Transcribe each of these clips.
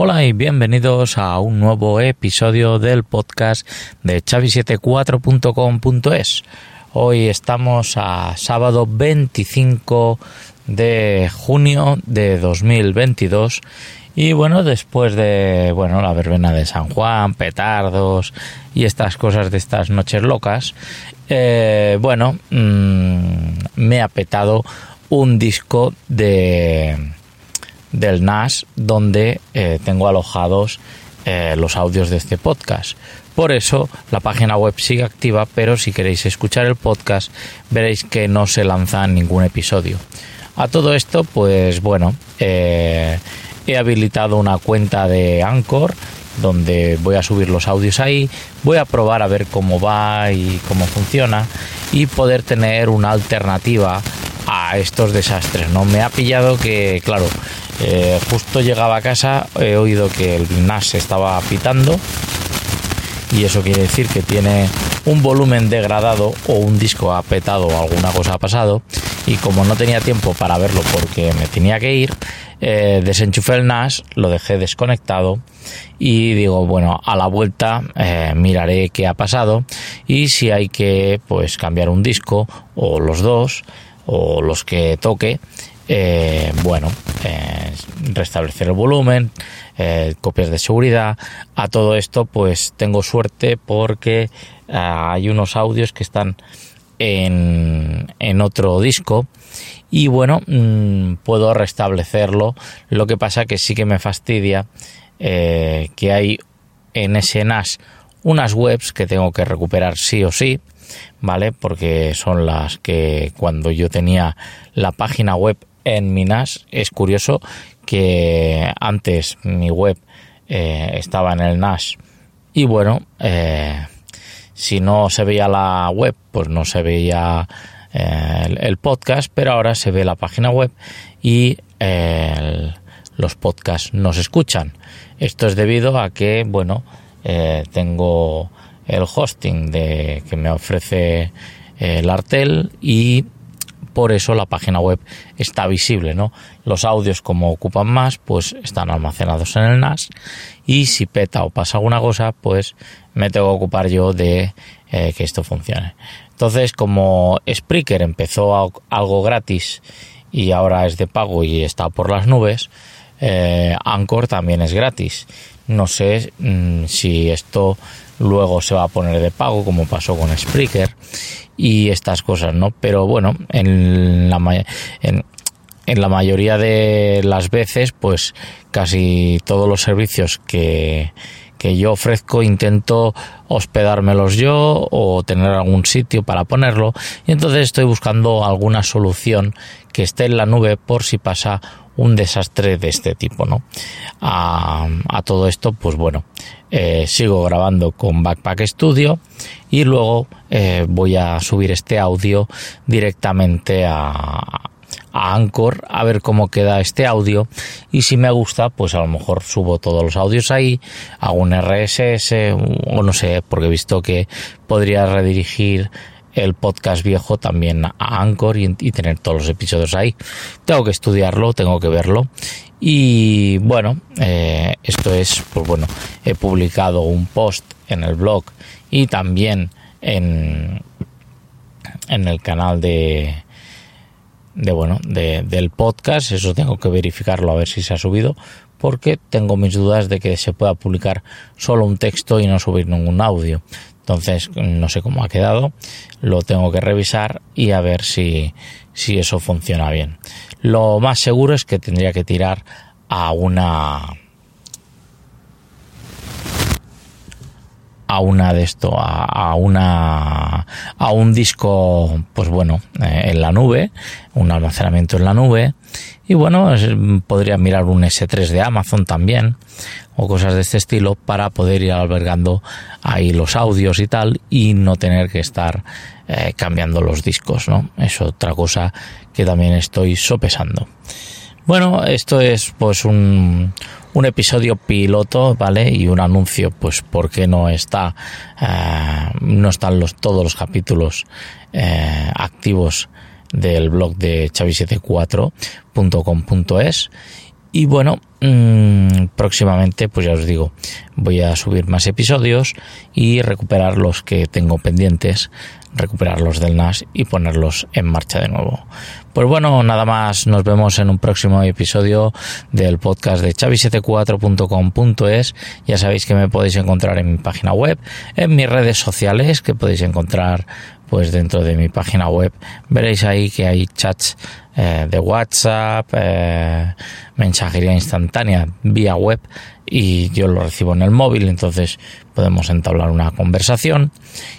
Hola y bienvenidos a un nuevo episodio del podcast de chavi74.com.es. Hoy estamos a sábado 25 de junio de 2022 y bueno, después de bueno, la verbena de San Juan, petardos y estas cosas de estas noches locas, eh, bueno, mmm, me ha petado un disco de del NAS donde eh, tengo alojados eh, los audios de este podcast. Por eso la página web sigue activa, pero si queréis escuchar el podcast veréis que no se lanza ningún episodio. A todo esto, pues bueno, eh, he habilitado una cuenta de Anchor donde voy a subir los audios ahí, voy a probar a ver cómo va y cómo funciona y poder tener una alternativa a estos desastres. No me ha pillado que, claro, eh, justo llegaba a casa, he oído que el NAS estaba pitando y eso quiere decir que tiene un volumen degradado o un disco ha petado o alguna cosa ha pasado y como no tenía tiempo para verlo porque me tenía que ir, eh, desenchufé el NAS, lo dejé desconectado y digo, bueno, a la vuelta eh, miraré qué ha pasado y si hay que pues cambiar un disco o los dos o los que toque, eh, bueno, eh, restablecer el volumen, eh, copias de seguridad. A todo esto, pues tengo suerte porque hay unos audios que están en, en otro disco y bueno, mm, puedo restablecerlo. Lo que pasa que sí que me fastidia que hay en ese NAS unas webs que tengo que recuperar sí o sí, ¿vale? Porque son las que cuando yo tenía la página web en mi NAS. Es curioso que antes mi web eh, estaba en el NAS y bueno, eh, si no se veía la web, pues no se veía eh, el, podcast, pero ahora se ve la página web y los podcasts no se escuchan. Esto es debido a que, bueno, tengo el hosting de que me ofrece el Artel y por eso la página web está visible, ¿no? Los audios como ocupan más, pues están almacenados en el NAS y si peta o pasa alguna cosa, pues me tengo que ocupar yo de eh, que esto funcione. Entonces, como Spreaker empezó algo gratis y ahora es de pago y está por las nubes, eh, Anchor también es gratis. No sé mm, si esto luego se va a poner de pago como pasó con Spreaker y estas cosas, ¿no? Pero bueno, en la, en, en la mayoría de las veces, pues casi todos los servicios que, que yo ofrezco intento hospedármelos yo o tener algún sitio para ponerlo y entonces estoy buscando alguna solución que esté en la nube por si pasa un desastre de este tipo, ¿no? A, todo esto, pues bueno, eh, sigo grabando con Backpack Studio y luego eh, voy a subir este audio directamente a, a Anchor a ver cómo queda este audio y si me gusta pues a lo mejor subo todos los audios ahí hago un RSS o no sé porque he visto que podría redirigir el podcast viejo también a Anchor y, tener todos los episodios ahí. Tengo que estudiarlo, tengo que verlo. Y bueno, eh, esto es, pues bueno, he publicado un post en el blog y también en, en el canal de, de bueno, de, del podcast. Eso tengo que verificarlo a ver si se ha subido, porque tengo mis dudas de que se pueda publicar solo un texto y no subir ningún audio. Entonces, no sé cómo ha quedado, lo tengo que revisar y a ver si, si eso funciona bien. Lo más seguro es que tendría que tirar a una a una de esto, a, una a un disco, pues bueno, eh, en la nube, un almacenamiento en la nube, y bueno, podría mirar un S3 de Amazon también, o cosas de este estilo, para poder ir albergando ahí los audios y tal, y no tener que estar eh, cambiando los discos, ¿no? Es otra cosa que también estoy sopesando. Bueno, esto es pues un, un episodio piloto, ¿vale? Y un anuncio, pues porque no está, eh, no están los, todos los capítulos eh, activos del blog de chavi74.com.es. Y bueno, mm, próximamente, pues ya os digo, voy a subir más episodios y recuperar los que tengo pendientes, recuperarlos del NAS y ponerlos en marcha de nuevo. Pues bueno, nada más, nos vemos en un próximo episodio del podcast de chavi74.com.es. Ya sabéis que me podéis encontrar en mi página web, en mis redes sociales, que podéis encontrar pues dentro de mi página web veréis ahí que hay chats eh, de WhatsApp, eh, mensajería instantánea vía web y yo lo recibo en el móvil, entonces podemos entablar una conversación.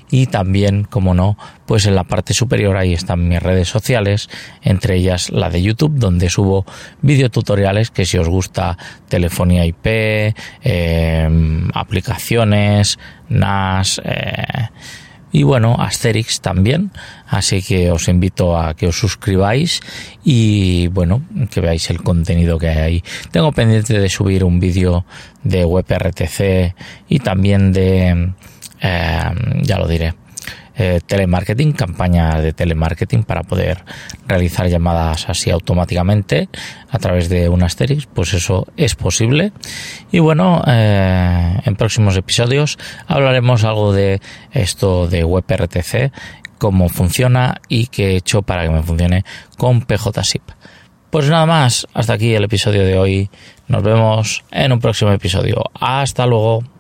Y también, como no, pues en la parte superior ahí están mis redes sociales, entre ellas la de YouTube, donde subo videotutoriales que si os gusta telefonía IP, eh, aplicaciones, NAS, y bueno, Asterix también, así que os invito a que os suscribáis y bueno, que veáis el contenido que hay ahí. Tengo pendiente de subir un vídeo de WebRTC y también de, eh, ya lo diré, eh, telemarketing, campaña de telemarketing para poder realizar llamadas así automáticamente a través de un Asterix, pues eso es posible. Y bueno, eh, en próximos episodios hablaremos algo de esto de WebRTC, cómo funciona y qué he hecho para que me funcione con PJSIP. Pues nada más, hasta aquí el episodio de hoy. Nos vemos en un próximo episodio. Hasta luego.